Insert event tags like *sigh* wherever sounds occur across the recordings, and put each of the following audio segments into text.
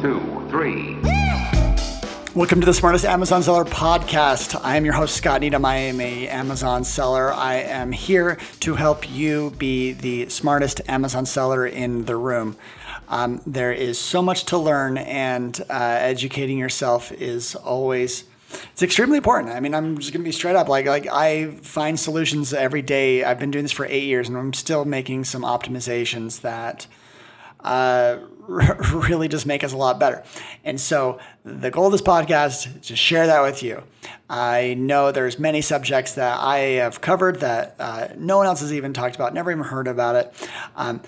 two, three. Welcome to the Smartest Amazon Seller podcast. I am your host, Scott Needham. I am a Amazon seller. I am here to help you be the smartest Amazon seller in the room. Um, there is so much to learn, and uh, educating yourself is always it's extremely important. I mean, I'm just gonna be straight up. Like, like I find solutions every day. I've been doing this for eight years, and I'm still making some optimizations that uh, *laughs* really just make us a lot better. And so the goal of this podcast is to share that with you. I know there's many subjects that I have covered that uh, no one else has even talked about, never even heard about it. Um,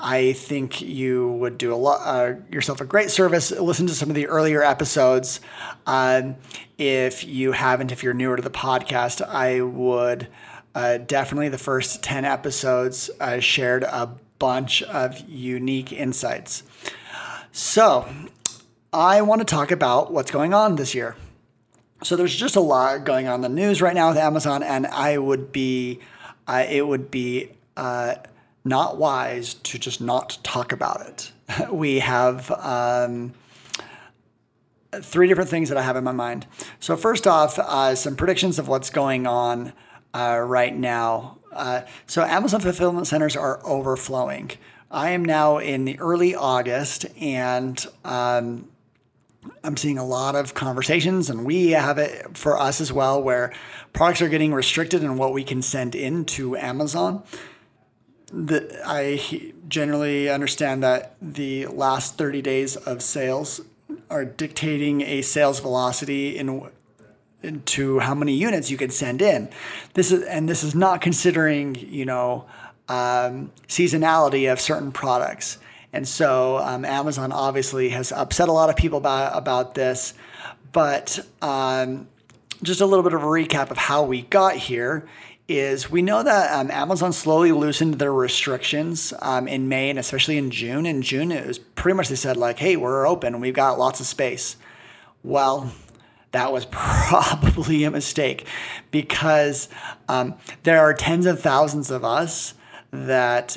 I think you would do a lot uh, yourself a great service. Listen to some of the earlier episodes. Um, if you haven't, if you're newer to the podcast, I would uh, definitely the first ten episodes uh, shared a bunch of unique insights. So, I want to talk about what's going on this year. So, there's just a lot going on in the news right now with Amazon, and I would be, uh, it would be uh, not wise to just not talk about it. *laughs* we have um, three different things that I have in my mind. So, first off, uh, some predictions of what's going on uh, right now uh, so Amazon fulfillment centers are overflowing. I am now in the early August, and um, I'm seeing a lot of conversations, and we have it for us as well, where products are getting restricted in what we can send into Amazon. The, I generally understand that the last 30 days of sales are dictating a sales velocity in to how many units you can send in. This is and this is not considering you know um, seasonality of certain products. And so um, Amazon obviously has upset a lot of people about about this, but um, just a little bit of a recap of how we got here is we know that um, Amazon slowly loosened their restrictions um, in May and especially in June. In June, it was pretty much they said like, "Hey, we're open. We've got lots of space." Well, that was *laughs* probably a mistake because um, there are tens of thousands of us that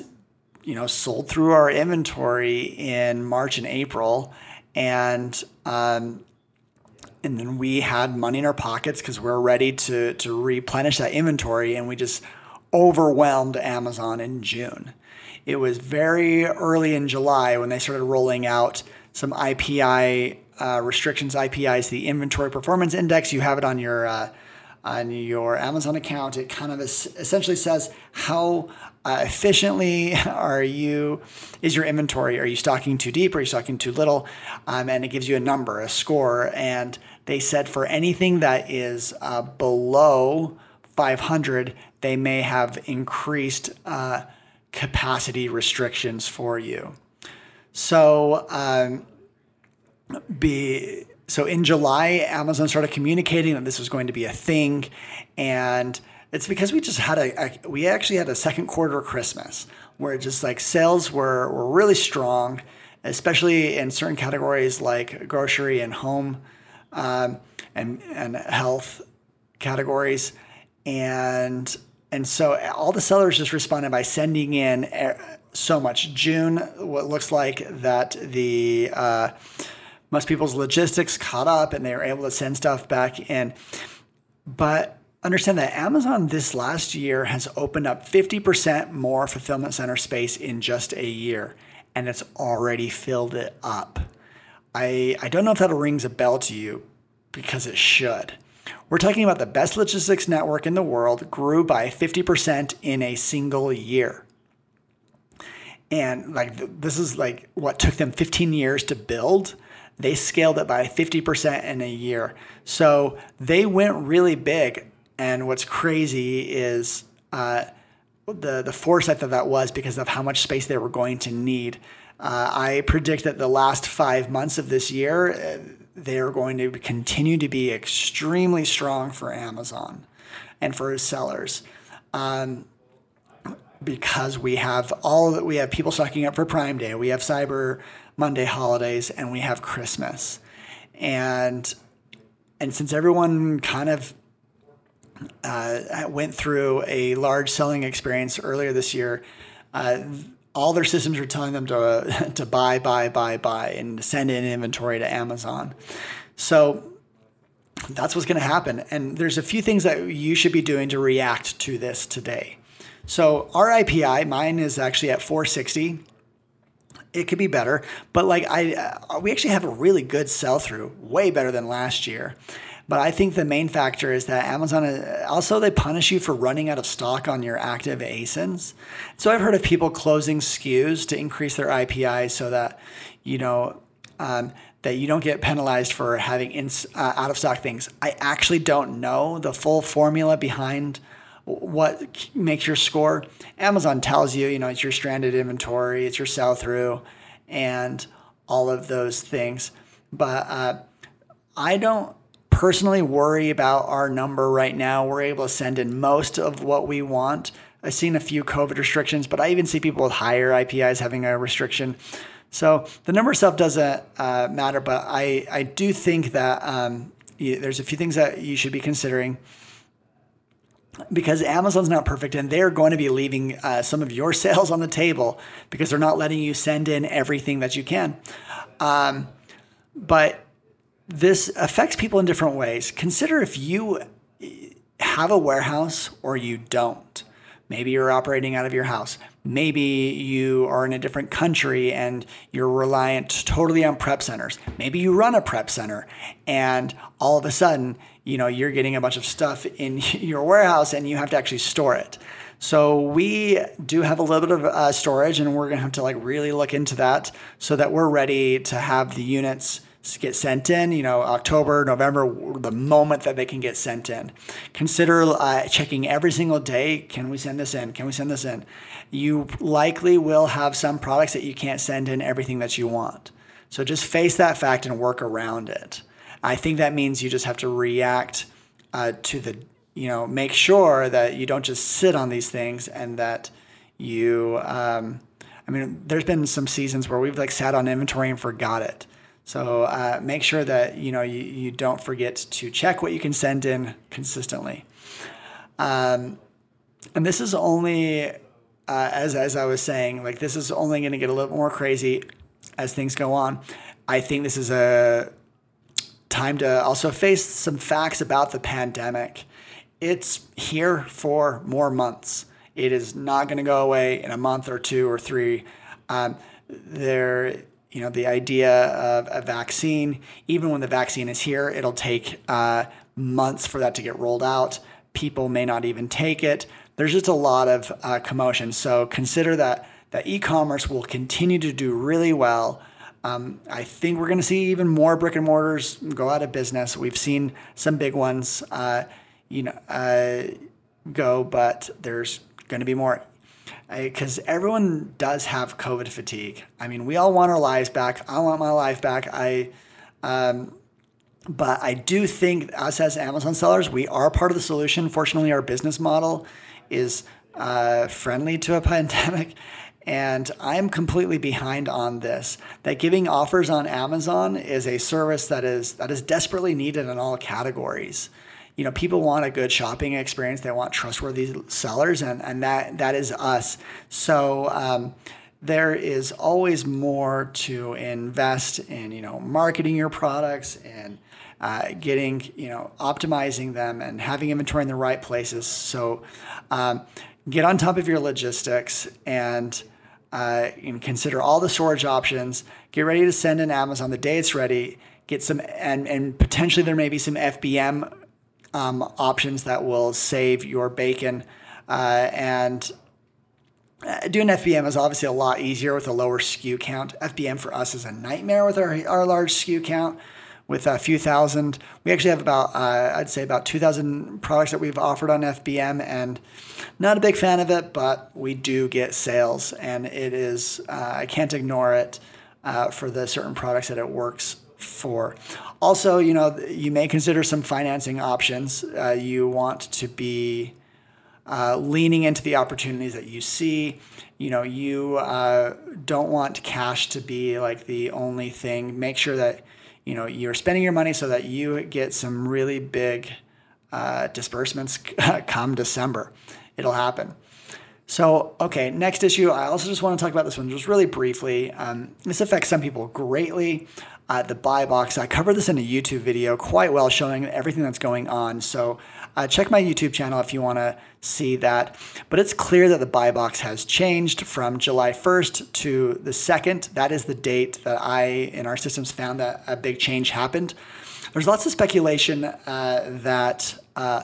you know sold through our inventory in March and April, and um, and then we had money in our pockets because we are ready to to replenish that inventory, and we just overwhelmed Amazon in June. It was very early in July when they started rolling out some IPI uh, restrictions IPI is the inventory performance index. You have it on your uh, on your Amazon account. It kind of essentially says how uh, efficiently *laughs* are you is your inventory? Are you stocking too deep? Are you stocking too little? Um, and it gives you a number, a score. And they said for anything that is uh, below 500, they may have increased uh, capacity restrictions for you. So um, be so in July, Amazon started communicating that this was going to be a thing, and it's because we just had a, a we actually had a second quarter Christmas where just like sales were were really strong, especially in certain categories like grocery and home, um, and and health categories, and and so all the sellers just responded by sending in eh, so much. June, what looks like that the uh, most people's logistics caught up and they were able to send stuff back in. But understand that Amazon this last year has opened up 50% more fulfillment center space in just a year, and it's already filled it up. I, I don't know if that rings a bell to you because it should. We're talking about the best logistics network in the world grew by 50% in a single year. And like this is like what took them 15 years to build they scaled it by 50% in a year. So they went really big. And what's crazy is uh, the, the foresight that that was because of how much space they were going to need. Uh, I predict that the last five months of this year, uh, they are going to continue to be extremely strong for Amazon and for sellers. Um, because we have all that we have people stocking up for Prime Day, we have Cyber Monday holidays, and we have Christmas. And and since everyone kind of uh, went through a large selling experience earlier this year, uh, all their systems are telling them to *laughs* to buy, buy, buy, buy, and send in inventory to Amazon. So that's what's going to happen. And there's a few things that you should be doing to react to this today. So our IPI, mine is actually at 460. It could be better, but like I, uh, we actually have a really good sell through, way better than last year. But I think the main factor is that Amazon uh, also they punish you for running out of stock on your active ASINs. So I've heard of people closing SKUs to increase their IPI so that you know um, that you don't get penalized for having in, uh, out of stock things. I actually don't know the full formula behind what makes your score. Amazon tells you, you know, it's your stranded inventory, it's your sell through, and all of those things. But uh, I don't personally worry about our number right now. We're able to send in most of what we want. I've seen a few COVID restrictions, but I even see people with higher IPIs having a restriction. So the number itself doesn't uh, matter, but I, I do think that um, there's a few things that you should be considering because Amazon's not perfect and they're going to be leaving uh, some of your *laughs* sales on the table because they're not letting you send in everything that you can. Um, but this affects people in different ways. Consider if you have a warehouse or you don't. Maybe you're operating out of your house. Maybe you are in a different country and you're reliant totally on prep centers. Maybe you run a prep center and all of a sudden, you know, you're getting a bunch of stuff in *laughs* your warehouse and you have to actually store it. So we do have a little bit of uh, storage and we're going to have to like really look into that so that we're ready to have the units get sent in, you know, October, November, the moment that they can get sent in. Consider uh, checking every single day can we send this in? Can we send this in? You likely will have some products that you can't send in everything that you want. So just face that fact and work around it. I think that means you just have to react uh, to the, you know, make sure that you don't just sit on these things and that you, um, I mean, there's been some seasons where we've like sat on inventory and forgot it. So uh, make sure that you know you, you don't forget to check what you can send in consistently. Um, and this is only uh, as as I was saying, like this is only going to get a little more crazy as things go on. I think this is a time to also face some facts about the pandemic. It's here for more months. It is not going to go away in a month or two or three. Um, there you know, the idea of a vaccine, even when the vaccine is here, it'll take uh, months for that to get rolled out. People may not even take it. There's just a lot of uh, commotion. So consider that that e-commerce will continue to do really well. Um, I think we're going to see even more brick and mortars go out of business. We've seen some big ones, uh, you know, uh, go, but there's going to be more because everyone does have COVID fatigue. I mean, we all want our lives back. I want my life back. I, um, but I do think us as Amazon sellers, we are part of the solution. Fortunately, our business model is uh, friendly to a *laughs* pandemic. And I'm completely behind on this. That giving offers on Amazon is a service that is that is desperately needed in all categories you know people want a good shopping experience. They want trustworthy sellers and, and that that is us. So um, there is always more to invest in you know marketing your products and uh, getting you know optimizing them and having inventory in the right places. So um, get on top of your logistics and uh, and consider all the storage options. Get ready to send in amazon the day it's ready. Get some and and potentially there may be some fbm um, options that will save your bacon. Uh, and uh, doing FBM is obviously a lot easier with a lower SKU count. FBM for us is a nightmare with our, our large SKU count with a few thousand. We actually have about, uh, I'd say about 2,000 products that we've offered on FBM and not a big fan of it, but we do get sales and it is, uh, I can't ignore it uh, for the certain products that it works for. Also, you know, you may consider some financing options. Uh, you want to be uh, leaning into the opportunities that you see. You know, you uh, don't want cash to be like the only thing. Make sure that you know you're spending your money so that you get some really big uh, disbursements *laughs* come December. It'll happen. So, okay, next issue. I also just want to talk about this one just really briefly. Um, this affects some people greatly. Uh, the buy box. I covered this in a YouTube video quite well, showing everything that's going on. So, uh, check my YouTube channel if you want to see that. But it's clear that the buy box has changed from July 1st to the 2nd. That is the date that I, in our systems, found that a big change happened. There's lots of speculation uh, that uh,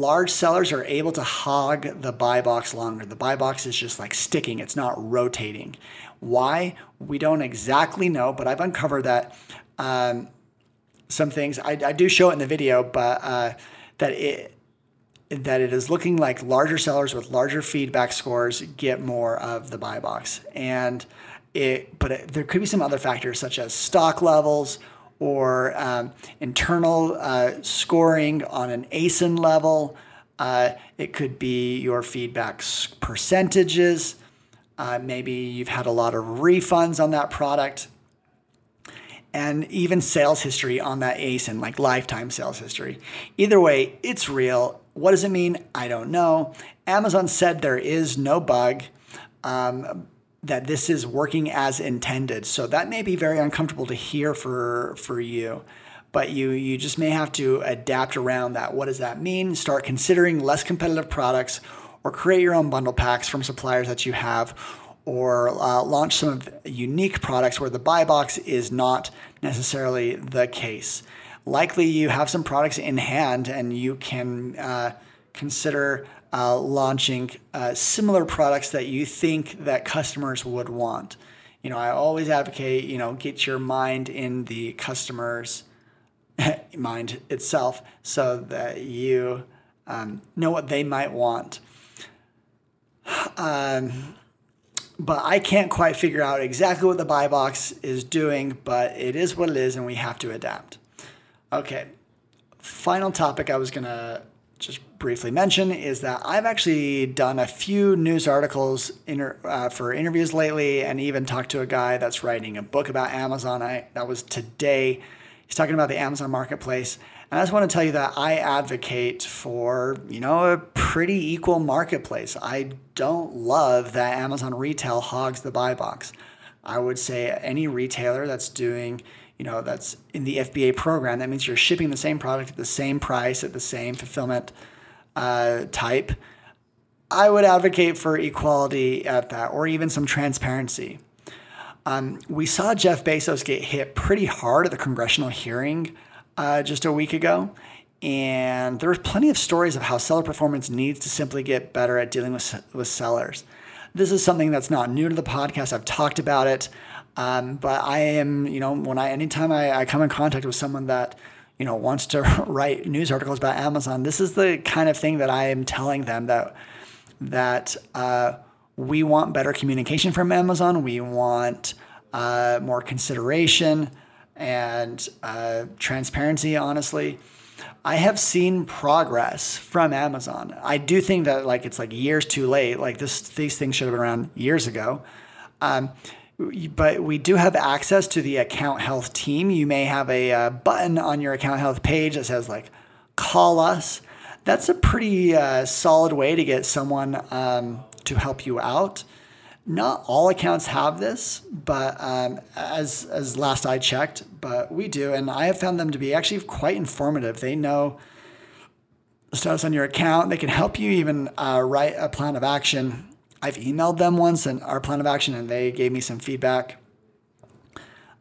large sellers are able to hog the buy box longer. The buy box is just like sticking, it's not rotating. Why? We don't exactly know, but I've uncovered that um, some things. I, I, do show it in the video, but uh, that it that it is looking like larger sellers with larger feedback scores get more of the buy box, and it. But it, there could be some other factors such as stock levels or um, internal uh, scoring on an ASIN level. Uh, it could be your feedback percentages. Uh, maybe you've had a lot of refunds on that product. And even sales history on that ASIN, like lifetime sales history. Either way, it's real. What does it mean? I don't know. Amazon said there is no bug. Um, that this is working as intended. So that may be very uncomfortable to hear for for you. But you you just may have to adapt around that. What does that mean? Start considering less competitive products or create your own bundle packs from suppliers that you have or uh, launch some unique products where the buy box is not necessarily the case. Likely you have some products in hand and you can uh, consider uh, launching uh, similar products that you think that customers would want. You know, I always advocate, you know, get your mind in the customer's *laughs* mind itself so that you um, know what they might want. Um, but I can't quite figure out exactly what the buy box is doing, but it is what it is, and we have to adapt. Okay, final topic I was to just briefly mention is that I've actually done a few news articles inter, uh, for interviews lately, and even talked to a guy that's writing a book about Amazon. I that was today. He's talking about the Amazon marketplace, and I just want to tell you that I advocate for you know a pretty equal marketplace. I don't love that Amazon retail hogs the buy box. I would say any retailer that's doing you know that's in the FBA program. That means you're shipping the same product at the same price at the same fulfillment uh, type. I would advocate for equality at that, or even some transparency. Um, we saw Jeff Bezos get hit pretty hard at the congressional hearing uh, just a week ago, and there was plenty of stories of how seller performance needs to simply get better at dealing with with sellers. This is something that's not new to the podcast. I've talked about it. Um, but I am, you know, when I anytime I, I come in contact with someone that you know wants to *laughs* write news articles about Amazon, this is the kind of thing that I am telling them that that uh, we want better communication from Amazon. We want uh, more consideration and uh, transparency. Honestly, I have seen progress from Amazon. I do think that like it's like years too late. Like this, these things should have been around years ago. Um, but we do have access to the account health team. You may have a uh, button on your account health page that says like call us. That's a pretty uh, solid way to get someone um, to help you out. Not all accounts have this, but um, as as last I checked, but we do, and I have found them to be actually quite informative. They know the status on your account. They can help you even uh, write a plan of action I've emailed them once and our plan of action, and they gave me some feedback.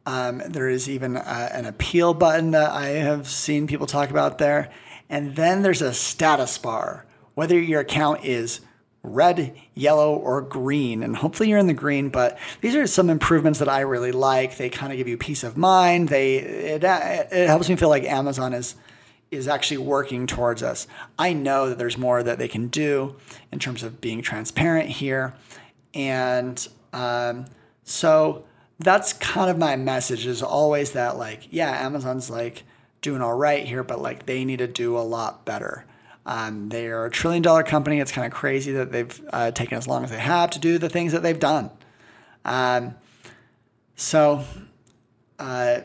Um, there is even a, an appeal button that I have seen people talk about there. And then there's a status bar, whether your account is red, yellow, or green. And hopefully you're in the green, but these are some improvements that I really like. They kind of give you peace of mind. They it, it helps me feel like Amazon is is actually working towards us. I know that there's more that they can do in terms of being transparent here. And um, so that's kind of my message is always that, like, yeah, Amazon's like doing all right here, but like they need to do a lot better. Um, they are a trillion dollar company. It's kind of crazy that they've uh, taken as long as they have to do the things that they've done. Um, so uh,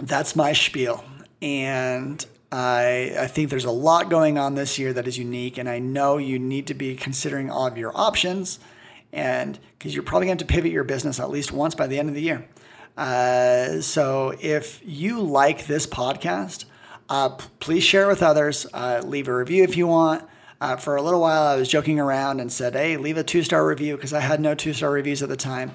that's my spiel. And I, I think there's a lot going on this year that is unique, and I know you need to be considering all of your options, and because you're probably going to pivot your business at least once by the end of the year. Uh, so if you like this podcast, uh, please share with others. Uh, leave a review if you want. Uh, for a little while, I was joking around and said, "Hey, leave a two star review," because I had no two star reviews at the time.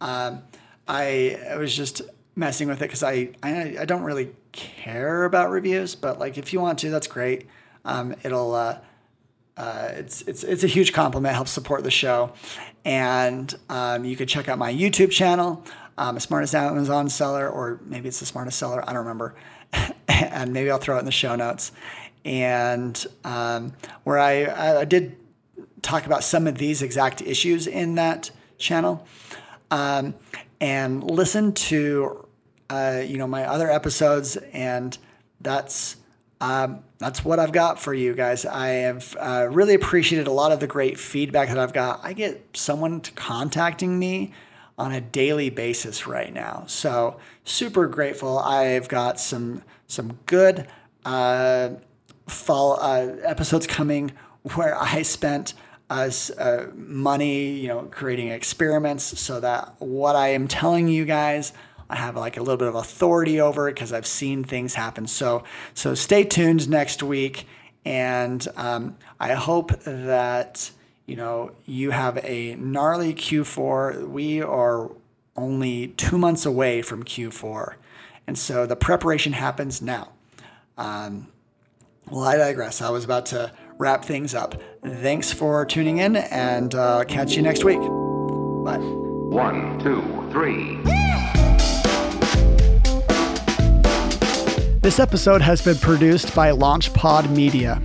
Um, I, I was just messing with it because I, I I don't really care about reviews, but like if you want to, that's great. Um, it'll uh, uh, it's it's it's a huge compliment. Helps support the show, and um, you could check out my YouTube channel, um, smartest Amazon seller, or maybe it's the smartest seller. I don't remember, *laughs* and maybe I'll throw it in the show notes. And um, where I I did talk about some of these exact issues in that channel, um, and listen to uh, you know my other episodes, and that's um, that's what I've got for you guys. I have uh, really appreciated a lot of the great feedback that I've got. I get someone contacting me on a daily basis right now, so super grateful. I've got some some good uh, fall uh, episodes coming where I spent us uh, money, you know, creating experiments so that what I am telling you guys I have like a little bit of authority over it because I've seen things happen. So so stay tuned next week, and um, I hope that you know you have a gnarly Q4. We are only two months away from Q4, and so the preparation happens now. Um, well, I digress. I was about to wrap things up. Thanks for tuning in, and uh, catch you next week. Bye. One, two, three. This episode has been produced by LaunchPod Media.